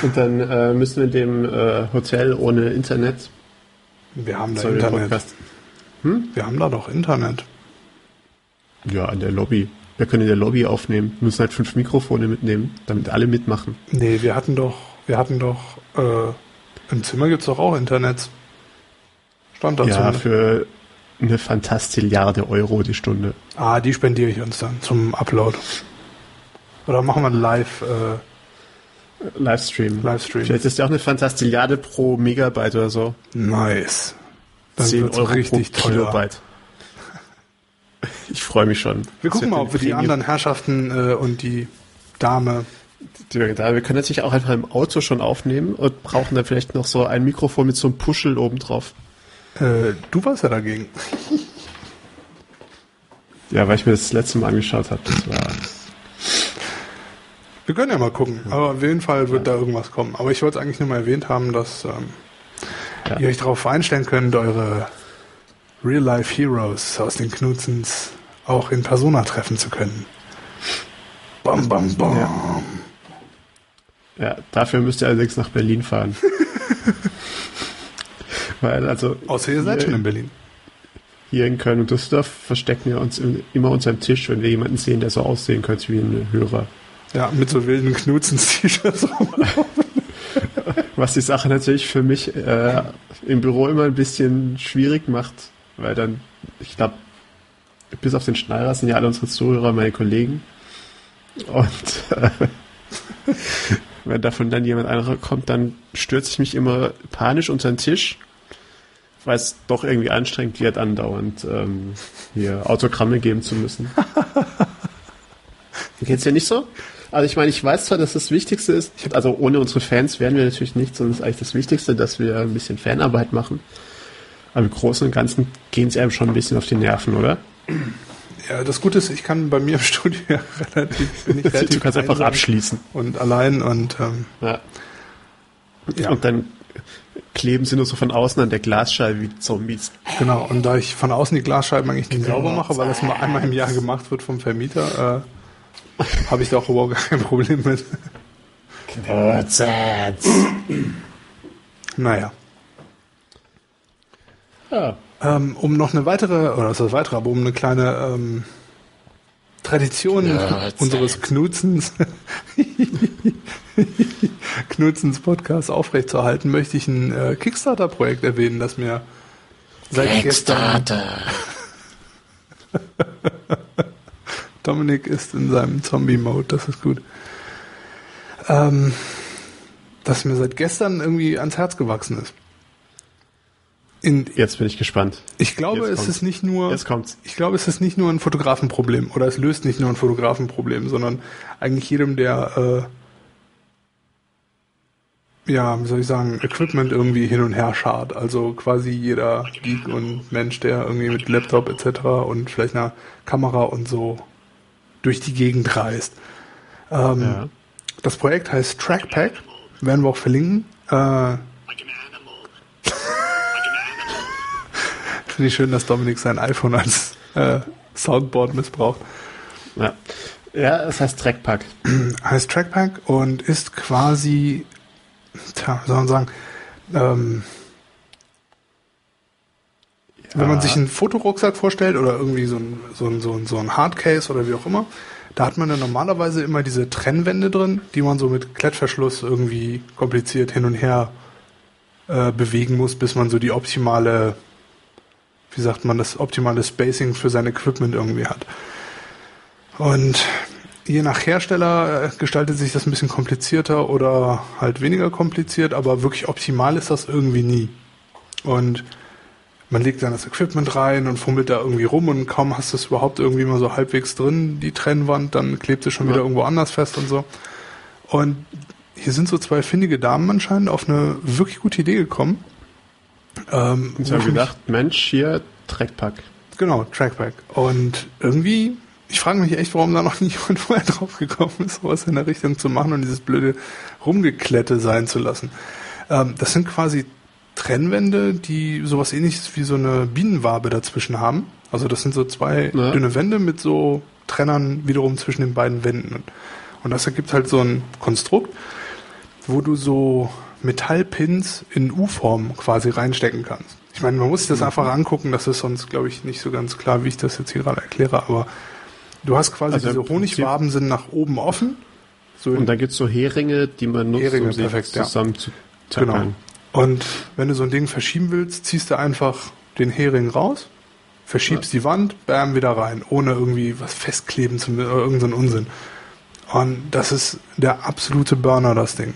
Und dann äh, müssen wir in dem äh, Hotel ohne Internet. Wir haben da Internet. Hm? Wir haben da doch Internet. Ja, an der Lobby. Wir können in der Lobby aufnehmen. Wir müssen halt fünf Mikrofone mitnehmen, damit alle mitmachen. Nee, wir hatten doch, wir hatten doch, äh, im Zimmer gibt es doch auch Internet. Stand dazu. Ja, für eine Fantastilliarde Euro die Stunde. Ah, die spendiere ich uns dann zum Upload. Oder machen wir live, äh, Livestream. Livestream. Vielleicht ist ja auch eine Fantastilliarde pro Megabyte oder so. Nice. Dann 10 Euro richtig pro Kilobyte. Ich freue mich schon. Wir gucken mal, ob wir die anderen Herrschaften äh, und die Dame. Wir können natürlich auch einfach im Auto schon aufnehmen und brauchen dann vielleicht noch so ein Mikrofon mit so einem Puschel oben drauf. Äh, du warst ja dagegen. Ja, weil ich mir das letzte Mal angeschaut habe. Das war. Wir können ja mal gucken. Aber auf jeden Fall wird ja. da irgendwas kommen. Aber ich wollte es eigentlich nur mal erwähnt haben, dass ähm, ja. ihr euch darauf einstellen könnt, eure Real-Life-Heroes aus den Knutzens auch in Persona treffen zu können. Bam, bam, bam. Ja, ja dafür müsst ihr allerdings nach Berlin fahren. Weil, also. Außer ihr seid schon in Berlin. Hier in Köln und Düsseldorf verstecken wir uns immer unter dem Tisch, wenn wir jemanden sehen, der so aussehen könnte wie ein Hörer. Ja, mit so wilden Knutzens-T-Shirts. Was die Sache natürlich für mich äh, im Büro immer ein bisschen schwierig macht, weil dann, ich glaube, bis auf den Schneider sind ja alle unsere Zuhörer meine Kollegen. Und äh, wenn davon dann jemand anderer kommt, dann stürze ich mich immer panisch unter den Tisch, weil es doch irgendwie anstrengend wird, andauernd ähm, hier Autogramme geben zu müssen. Geht's dir nicht so? Also ich meine, ich weiß zwar, dass das Wichtigste ist, also ohne unsere Fans wären wir natürlich nichts, sondern es ist eigentlich das Wichtigste, dass wir ein bisschen Fanarbeit machen. Aber im Großen und Ganzen gehen sie einem schon ein bisschen auf die Nerven, oder? Ja, das Gute ist, ich kann bei mir im Studio relativ, bin ich relativ Du kannst einfach abschließen. Und allein und ähm, ja. ja. Und dann kleben sie nur so von außen an der Glasscheibe wie Zombies. Genau, und da ich von außen die Glasscheiben eigentlich nicht sauber mache, weil das mal einmal im Jahr gemacht wird vom Vermieter, äh, habe ich da auch überhaupt kein Problem mit. naja. Ja. Ähm, um noch eine weitere, oder was heißt weitere, aber um eine kleine ähm, Tradition ja, unseres Knutzens, Knutzens Podcast aufrechtzuerhalten, möchte ich ein äh, Kickstarter-Projekt erwähnen, das mir seit Kickstarter. gestern Dominik ist in seinem Zombie-Mode, das ist gut. Ähm, das mir seit gestern irgendwie ans Herz gewachsen ist. In, Jetzt bin ich gespannt. Ich glaube, es ist nicht nur. Jetzt kommt's. Ich glaube, es ist nicht nur ein Fotografenproblem oder es löst nicht nur ein Fotografenproblem, sondern eigentlich jedem, der äh, ja, wie soll ich sagen, Equipment irgendwie hin und her schart. Also quasi jeder Geek und Mensch, der irgendwie mit Laptop etc. und vielleicht einer Kamera und so durch die Gegend reist. Ähm, ja. Das Projekt heißt Trackpack, werden wir auch verlinken. Äh, Finde ich schön, dass Dominik sein iPhone als äh, Soundboard missbraucht. Ja. Ja, es heißt Trackpack. heißt Trackpack und ist quasi, tja, soll man sagen, ähm. Wenn man sich einen Fotorucksack vorstellt oder irgendwie so ein, so ein, so ein, so ein Hardcase oder wie auch immer, da hat man dann normalerweise immer diese Trennwände drin, die man so mit Klettverschluss irgendwie kompliziert hin und her äh, bewegen muss, bis man so die optimale wie sagt man, das optimale Spacing für sein Equipment irgendwie hat. Und je nach Hersteller äh, gestaltet sich das ein bisschen komplizierter oder halt weniger kompliziert, aber wirklich optimal ist das irgendwie nie. Und man legt dann das Equipment rein und fummelt da irgendwie rum und kaum hast du es überhaupt irgendwie mal so halbwegs drin, die Trennwand, dann klebt es schon ja. wieder irgendwo anders fest und so. Und hier sind so zwei findige Damen anscheinend auf eine wirklich gute Idee gekommen. Ähm, ich habe gedacht, Mensch, hier Trackpack. Genau, Trackpack. Und irgendwie, ich frage mich echt, warum da noch nie jemand vorher drauf gekommen ist, sowas in der Richtung zu machen und dieses blöde Rumgeklette sein zu lassen. Ähm, das sind quasi Trennwände, die sowas ähnliches wie so eine Bienenwabe dazwischen haben. Also das sind so zwei Ja. dünne Wände mit so Trennern wiederum zwischen den beiden Wänden. Und das ergibt halt so ein Konstrukt, wo du so Metallpins in U-Form quasi reinstecken kannst. Ich meine, man muss sich das einfach angucken, das ist sonst, glaube ich, nicht so ganz klar, wie ich das jetzt hier gerade erkläre, aber du hast quasi Also diese Honigwaben sind nach oben offen. So Und da gibt's so Heringe, die man nutzt, Heringe, um sie perfekt, ja. zusammen zu Genau. Und wenn du so ein Ding verschieben willst, ziehst du einfach den Hering raus, verschiebst die Wand, bam, wieder rein, ohne irgendwie was festkleben zu müssen oder irgendeinen Unsinn. Und das ist der absolute Burner, das Ding.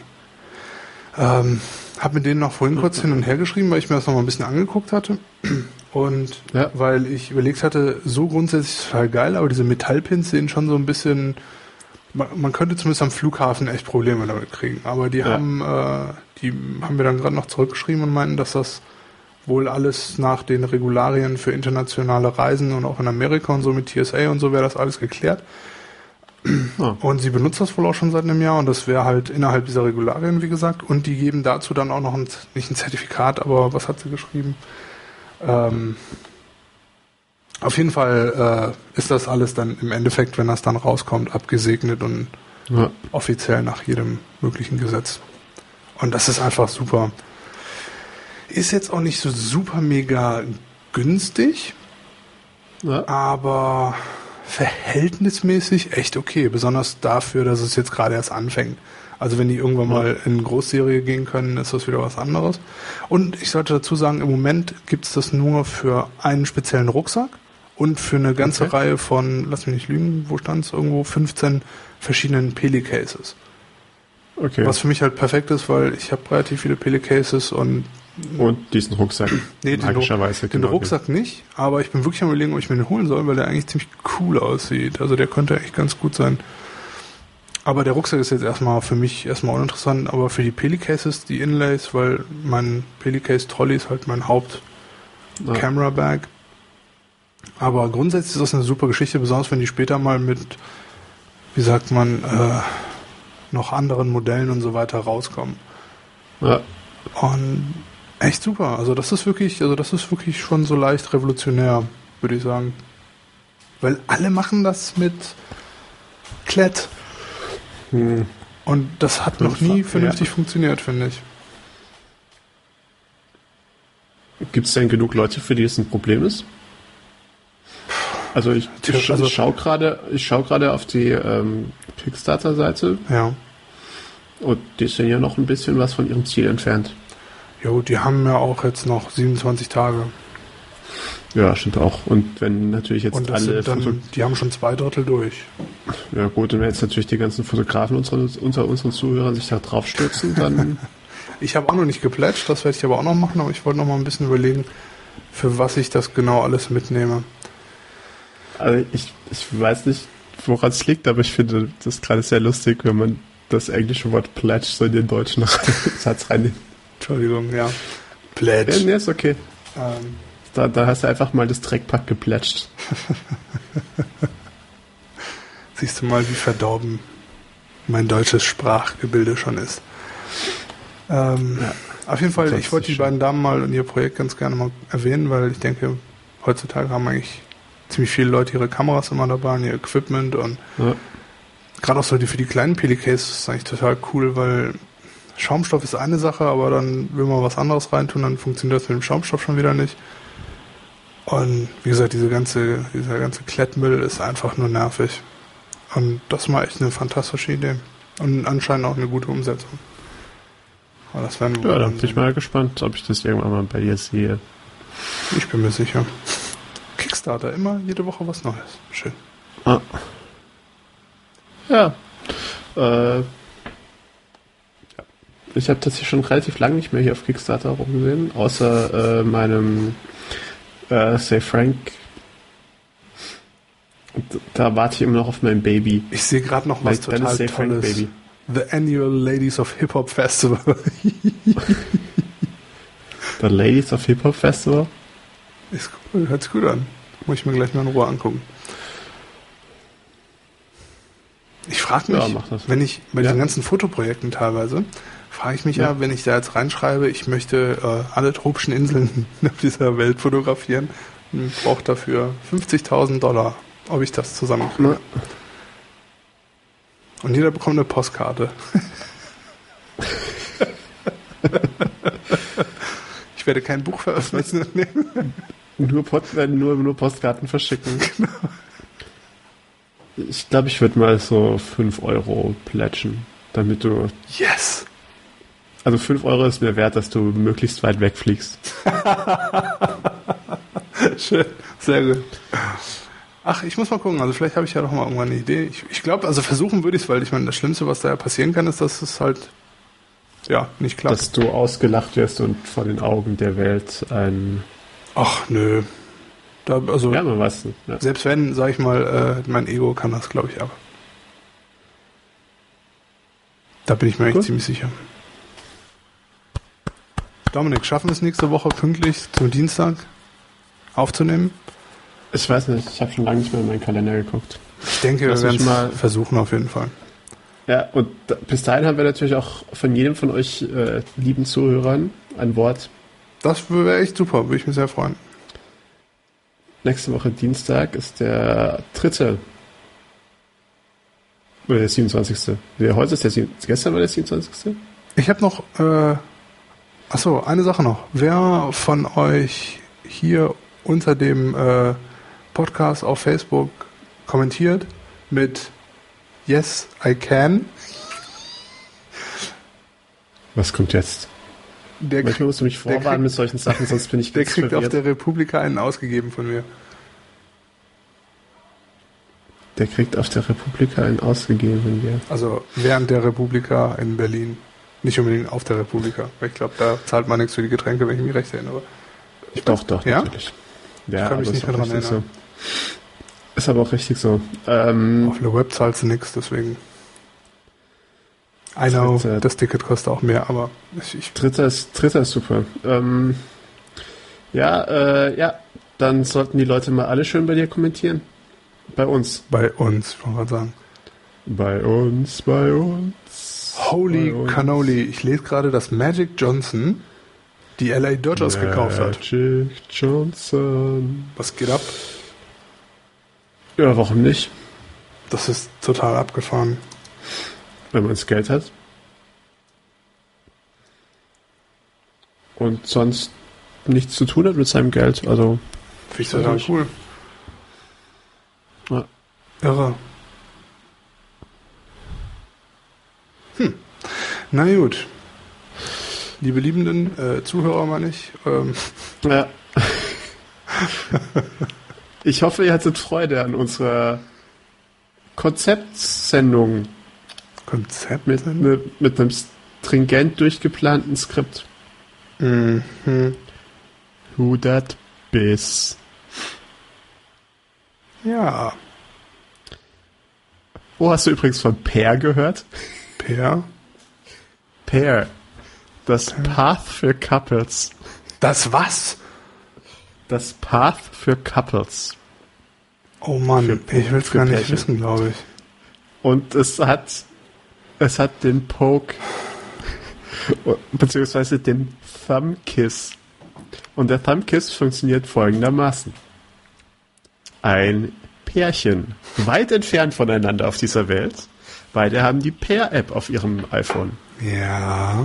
Ähm, hab mit denen noch vorhin kurz hin und her geschrieben, weil ich mir das noch mal ein bisschen angeguckt hatte. Und Ja. weil ich überlegt hatte, so grundsätzlich total geil, aber diese Metallpins sehen schon so ein bisschen, man, könnte zumindest am Flughafen echt Probleme damit kriegen. Aber die Ja. haben, äh, die haben mir dann gerade noch zurückgeschrieben und meinten, dass das wohl alles nach den Regularien für internationale Reisen und auch in Amerika und so mit TSA und so wäre das alles geklärt. Ah. Und sie benutzt das wohl auch schon seit einem Jahr und das wäre halt innerhalb dieser Regularien, wie gesagt. Und die geben dazu dann auch noch ein, nicht ein Zertifikat, aber was hat sie geschrieben? Ähm, auf jeden Fall äh, ist das alles dann im Endeffekt, wenn das dann rauskommt, abgesegnet und Ja. offiziell nach jedem möglichen Gesetz. Und das ist einfach super. Ist jetzt auch nicht so super mega günstig, Ja. aber verhältnismäßig echt okay. Besonders dafür, dass es jetzt gerade erst anfängt. Also wenn die irgendwann mal in Großserie gehen können, ist das wieder was anderes. Und ich sollte dazu sagen, im Moment gibt es das nur für einen speziellen Rucksack und für eine ganze Okay. Reihe von, lass mich nicht lügen, wo stand es irgendwo, 15 verschiedenen Peli-Cases. Okay. Was für mich halt perfekt ist, weil ich habe relativ viele Peli-Cases und Und diesen Rucksack. Nee, den, magischerweise. den genau. Rucksack nicht, aber ich bin wirklich am überlegen, ob ich mir den holen soll, weil der eigentlich ziemlich cool aussieht. Also der könnte echt ganz gut sein. Aber der Rucksack ist jetzt erstmal für mich erstmal uninteressant, aber für die Pelicases, die Inlays, weil mein Pelicase Trolley ist halt mein Haupt. Camera Bag. Aber grundsätzlich ist das eine super Geschichte, besonders wenn die später mal mit, wie sagt man, äh, noch anderen Modellen und so weiter rauskommen. Ja. Und echt super. Also das ist wirklich, also das ist wirklich schon so leicht revolutionär, würde ich sagen. Weil alle machen das mit Klett. Hm. Und das hat noch nie Ja. vernünftig funktioniert, finde ich. Gibt es denn genug Leute, für die es ein Problem ist? Also ich, ich, also- ich schaue gerade, ich schaue gerade auf die ähm, Kickstarter-Seite Ja. und die sind ja noch ein bisschen was von ihrem Ziel entfernt. Jo, die haben ja auch jetzt noch 27 Tage. Ja, stimmt auch. Und wenn natürlich jetzt Und alle dann, die haben schon zwei Drittel durch. ja gut, und wenn jetzt natürlich die ganzen Fotografen unserer, unter unseren Zuhörern sich da drauf stürzen, dann Ich habe auch noch nicht geplätscht, das werde ich aber auch noch machen, aber ich wollte noch mal ein bisschen überlegen, für was ich das genau alles mitnehme. Also ich, ich weiß nicht, woran es liegt, aber ich finde das gerade sehr lustig, wenn man das englische Wort pledge so in den deutschen Satz reinnimmt. Entschuldigung, ja. Ja, Pledge. nee, ist okay. Ähm, Da, da hast du einfach mal das Dreckpack geplätscht. Siehst du mal, wie verdorben mein deutsches Sprachgebilde schon ist. Ähm, Auf jeden Fall, ich wollte die schön. beiden Damen mal und ihr Projekt ganz gerne mal erwähnen, weil ich denke, heutzutage haben eigentlich ziemlich viele Leute ihre Kameras immer dabei und ihr Equipment und Ja. gerade auch so die für die kleinen Pelicases ist eigentlich total cool, weil Schaumstoff ist eine Sache, aber dann will man was anderes reintun, dann funktioniert das mit dem Schaumstoff schon wieder nicht. Und wie gesagt, diese ganze, dieser ganze Klettmüll ist einfach nur nervig. Und das war echt eine fantastische Idee. Und anscheinend auch eine gute Umsetzung. Aber das werden wir Ja, da bin ich mal gespannt, ob ich das irgendwann mal bei dir sehe. Ich bin mir sicher. Kickstarter, immer jede Woche was Neues. Schön. Ah. Ja. Äh. Ich habe tatsächlich schon relativ lange nicht mehr hier auf Kickstarter rumgesehen, außer äh, meinem äh, Say Frank. Da warte ich immer noch auf mein Baby. Ich sehe gerade noch was Mein total Say Frank Tolles. Baby. The Annual Ladies of Hip Hop Festival. The Ladies of Hip Hop Festival. Ist cool, hört sich gut an. Muss ich mir gleich mal in Ruhe angucken. Ich frage mich, Ja, wenn ich bei Ja. diesen ganzen Fotoprojekten teilweise, frage ich mich ja. ja. wenn ich da jetzt reinschreibe, ich möchte äh, alle tropischen Inseln auf dieser Welt fotografieren, brauche dafür 50.000 Dollar, ob ich das zusammenkriege. Und jeder bekommt eine Postkarte. ich werde kein Buch veröffentlichen. nur, Post, nur, nur Postkarten verschicken. Genau. Ich glaube, ich würde mal so 5 Euro plätschen, damit du. Yes! Also 5 Euro ist mir wert, dass du möglichst weit wegfliegst. Schön, sehr gut. Ach, ich muss mal gucken. Also vielleicht habe ich ja doch mal irgendwann eine Idee. Ich, ich glaube, also versuchen würde ich es, weil ich meine, das Schlimmste, was da ja passieren kann, ist, dass es halt ja nicht klappt. Dass du ausgelacht wirst und vor den Augen der Welt ein. Ach nö. Da, also ja, man weiß nicht. Ja. Selbst wenn, sag ich mal, äh, mein Ego kann das, glaube ich, aber. Da bin ich mir echt ziemlich sicher. Dominik, schaffen wir es nächste Woche pünktlich zum Dienstag aufzunehmen? Ich weiß nicht, ich habe schon lange nicht mehr in meinen Kalender geguckt. Ich denke, Lass wir werden es mal versuchen auf jeden Fall. Ja, und bis dahin haben wir natürlich auch von jedem von euch äh, lieben Zuhörern ein Wort. Das wäre echt super, würde ich mich sehr freuen. Nächste Woche Dienstag ist der dritte. Oder der 27. Ja, heute ist der gestern war der 27. Ich habe noch äh, Achso, eine Sache noch. Wer von euch hier unter dem äh, Podcast auf Facebook kommentiert mit Yes, I can? Was kommt jetzt? Der Manchmal musst du mich vorwarnen kriegt, mit solchen Sachen, sonst bin ich Der kriegt verwirrt. auf der Republika einen ausgegeben von mir. Der kriegt auf der Republika einen ausgegeben von dir. Also während der Republika in Berlin. Nicht unbedingt auf der Republika, weil ich glaube, da zahlt man nichts für die Getränke, wenn ich mich recht erinnere. Ich doch, doch, ja? natürlich. Ja, ich kann mich nicht mehr dran erinnern. So. Ist aber auch richtig so. Ähm, auf der Web zahlst du nichts, deswegen. I know, Dritter, das Ticket kostet auch mehr, aber ich, ich Dritter ist, Dritter ist super. Ähm, ja, äh, ja, dann sollten die Leute mal alle schön bei dir kommentieren. Bei uns. Bei uns, kann man sagen. Bei uns, bei uns. Holy Cannoli. Ich lese gerade, dass Magic Johnson die LA Dodgers Magic gekauft hat. Magic Johnson. Was geht ab? Ja, warum nicht? Das ist total abgefahren. Wenn man das Geld hat. Und sonst nichts zu tun hat mit seinem Geld. Also. Finde ich total cool. Ja. Irre. Hm. Na gut. Liebe Liebenden, äh, Zuhörer meine ich. Ähm. Ja. ich hoffe, ihr hattet Freude an unserer Konzeptsendung. Konzept? Mit, ne, mit einem stringent durchgeplanten Skript. Mhm. Who that bis. Ja. Oh, hast du übrigens von Per gehört? Pair? Pair. Das Pair. Path für Couples. Das was? Das Path für Couples. Oh Mann, für, ich will es gar nicht Pärchen. wissen, glaube ich. Und es hat, es hat den Poke, beziehungsweise den Thumb Kiss. Und der Thumb Kiss funktioniert folgendermaßen. Ein Pärchen, weit entfernt voneinander auf dieser Welt, Beide haben die Pair-App auf ihrem iPhone. Ja.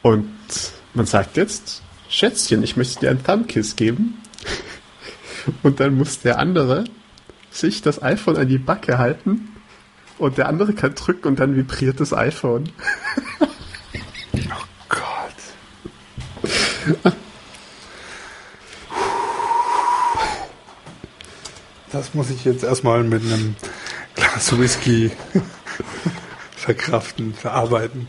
Und man sagt jetzt, Schätzchen, ich möchte dir ein Thumbkiss geben. Und dann muss der andere sich das iPhone an die Backe halten und der andere kann drücken und dann vibriert das iPhone. oh Gott. Das muss ich jetzt erstmal mit einem Glas Whisky verkraften, verarbeiten.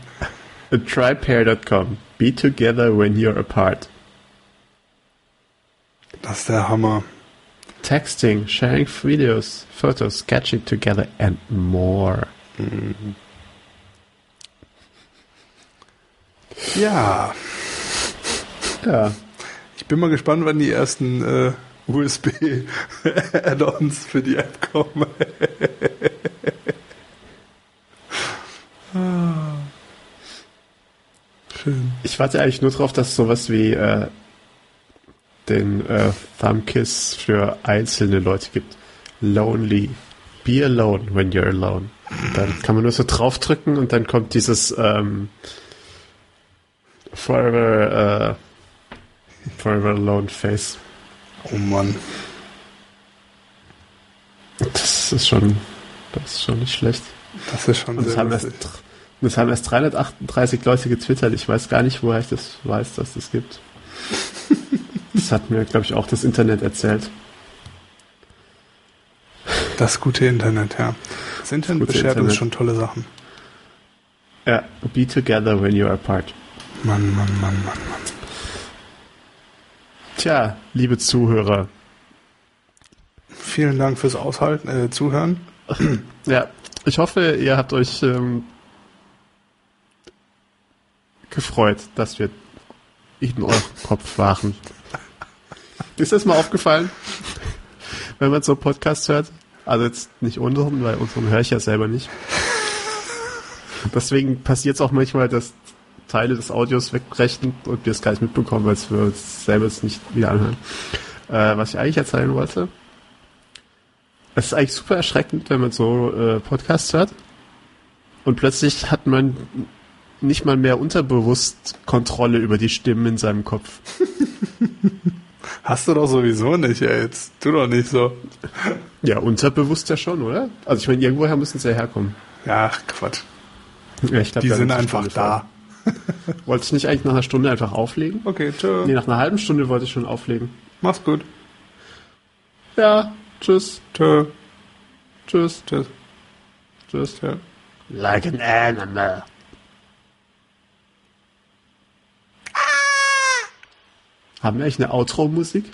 Trypair.com. Be together when you're apart. Das ist der Hammer. Texting, sharing videos, photos, sketching together and more. Mhm. Ja. Ja. Ich bin mal gespannt, wann die ersten äh, USB-Add-ons für die App kommen. Ich warte eigentlich nur darauf, dass sowas wie äh, den äh, Thumbkiss für einzelne Leute gibt. Lonely. Be alone when you're alone. Dann kann man nur so draufdrücken und dann kommt dieses ähm, Forever, äh, Forever Alone Face. Oh Mann. Das ist schon, das ist schon nicht schlecht. Das ist schon Und das haben, erst, das haben erst 338 Leute getwittert. Ich weiß gar nicht, woher ich das weiß, dass das gibt. Das hat mir, glaube ich, auch das Internet erzählt. Das gute Internet, ja. Das Internet gute beschert uns Internet. schon tolle Sachen. Ja, be together when you are apart. Mann, Mann, Mann, Mann, Mann. Tja, liebe Zuhörer. Vielen Dank fürs Aushalten, äh, Zuhören. Ja, ich hoffe, ihr habt euch ähm, gefreut, dass wir in eurem Kopf waren. Ist das mal aufgefallen, wenn man so Podcasts hört? Also jetzt nicht unseren, weil unseren höre ich ja selber nicht. Deswegen passiert es auch manchmal, dass Teile des Audios wegbrechen und wir es gar nicht mitbekommen, weil wir uns selber es nicht wieder anhören. Äh, was ich eigentlich erzählen wollte, es ist eigentlich super erschreckend, wenn man so äh, Podcasts hört und plötzlich hat man nicht mal mehr unterbewusst Kontrolle über die Stimmen in seinem Kopf. Hast du doch sowieso nicht, ey. Jetzt tu doch nicht so. Ja, unterbewusst ja schon, oder? Also ich meine, irgendwoher müssen sie ja herkommen. Ja, Quatsch. Ja, ich glaub, Die wir sind einfach da. Wollte ich nicht eigentlich nach einer Stunde einfach auflegen? Okay, tschö. Nee, nach einer halben Stunde wollte ich schon auflegen. Mach's gut. Ja, tschüss, Tschö. tschüss, Tschüss. tschüss. Tschö. Like an animal. Haben wir eigentlich eine Outro-Musik?